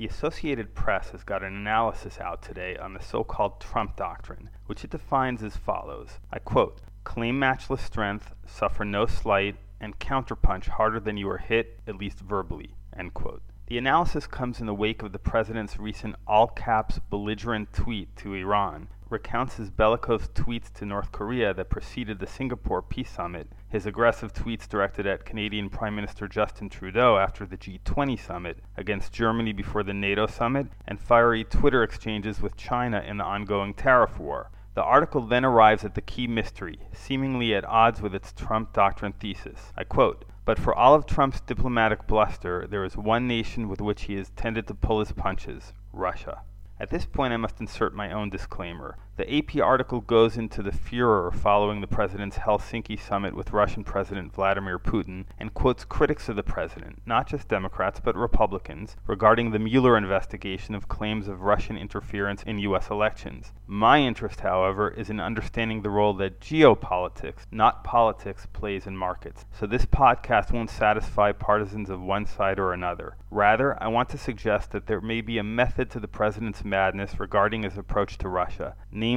The Associated Press has got an analysis out today on the so called Trump doctrine, which it defines as follows I quote, claim matchless strength, suffer no slight, and counterpunch harder than you are hit, at least verbally. End quote. The analysis comes in the wake of the president's recent all caps belligerent tweet to Iran, recounts his bellicose tweets to North Korea that preceded the Singapore Peace Summit, his aggressive tweets directed at Canadian Prime Minister Justin Trudeau after the G20 summit, against Germany before the NATO summit, and fiery Twitter exchanges with China in the ongoing tariff war. The article then arrives at the key mystery, seemingly at odds with its Trump doctrine thesis. I quote but for all of Trump's diplomatic bluster, there is one nation with which he has tended to pull his punches Russia. At this point, I must insert my own disclaimer. The AP article goes into the furor following the president's Helsinki summit with Russian President Vladimir Putin and quotes critics of the president, not just Democrats but Republicans, regarding the Mueller investigation of claims of Russian interference in U.S. elections. My interest, however, is in understanding the role that geopolitics, not politics, plays in markets. So this podcast won't satisfy partisans of one side or another. Rather, I want to suggest that there may be a method to the president's madness regarding his approach to Russia namely,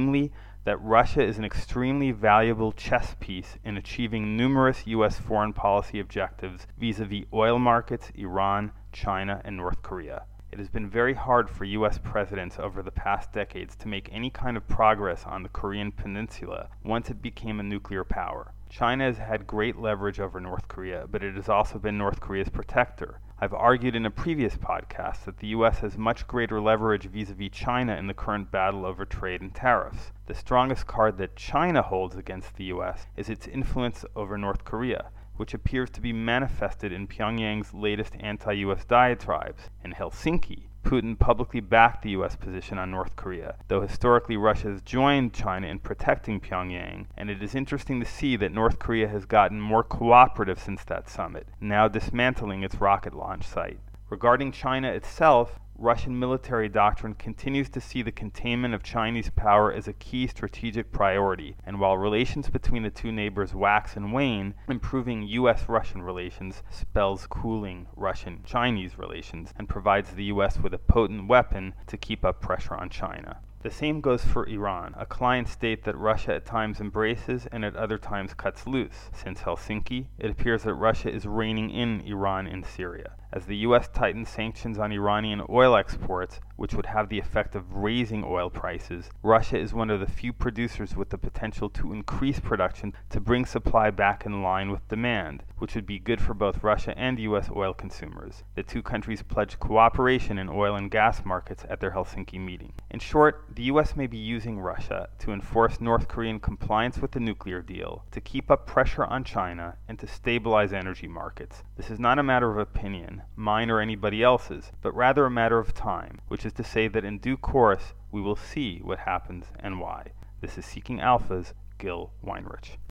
that Russia is an extremely valuable chess piece in achieving numerous U.S. foreign policy objectives vis a vis oil markets, Iran, China, and North Korea. It has been very hard for U.S. presidents over the past decades to make any kind of progress on the Korean Peninsula once it became a nuclear power. China has had great leverage over North Korea, but it has also been North Korea's protector. I've argued in a previous podcast that the U.S. has much greater leverage vis a vis China in the current battle over trade and tariffs. The strongest card that China holds against the U.S. is its influence over North Korea, which appears to be manifested in Pyongyang's latest anti U.S. diatribes. In Helsinki, Putin publicly backed the U.S. position on North Korea, though historically Russia has joined China in protecting Pyongyang, and it is interesting to see that North Korea has gotten more cooperative since that summit, now dismantling its rocket launch site. Regarding China itself, Russian military doctrine continues to see the containment of Chinese power as a key strategic priority, and while relations between the two neighbors wax and wane, improving U.S. Russian relations spells cooling Russian Chinese relations and provides the U.S. with a potent weapon to keep up pressure on China. The same goes for Iran, a client state that Russia at times embraces and at other times cuts loose. Since Helsinki, it appears that Russia is reining in Iran in Syria. As the U.S. tightens sanctions on Iranian oil exports, which would have the effect of raising oil prices, Russia is one of the few producers with the potential to increase production to bring supply back in line with demand, which would be good for both Russia and U.S. oil consumers. The two countries pledged cooperation in oil and gas markets at their Helsinki meeting. In short, the U.S. may be using Russia to enforce North Korean compliance with the nuclear deal, to keep up pressure on China, and to stabilize energy markets. This is not a matter of opinion mine or anybody else's, but rather a matter of time, which is to say that in due course we will see what happens and why. This is Seeking Alpha's Gil Weinrich.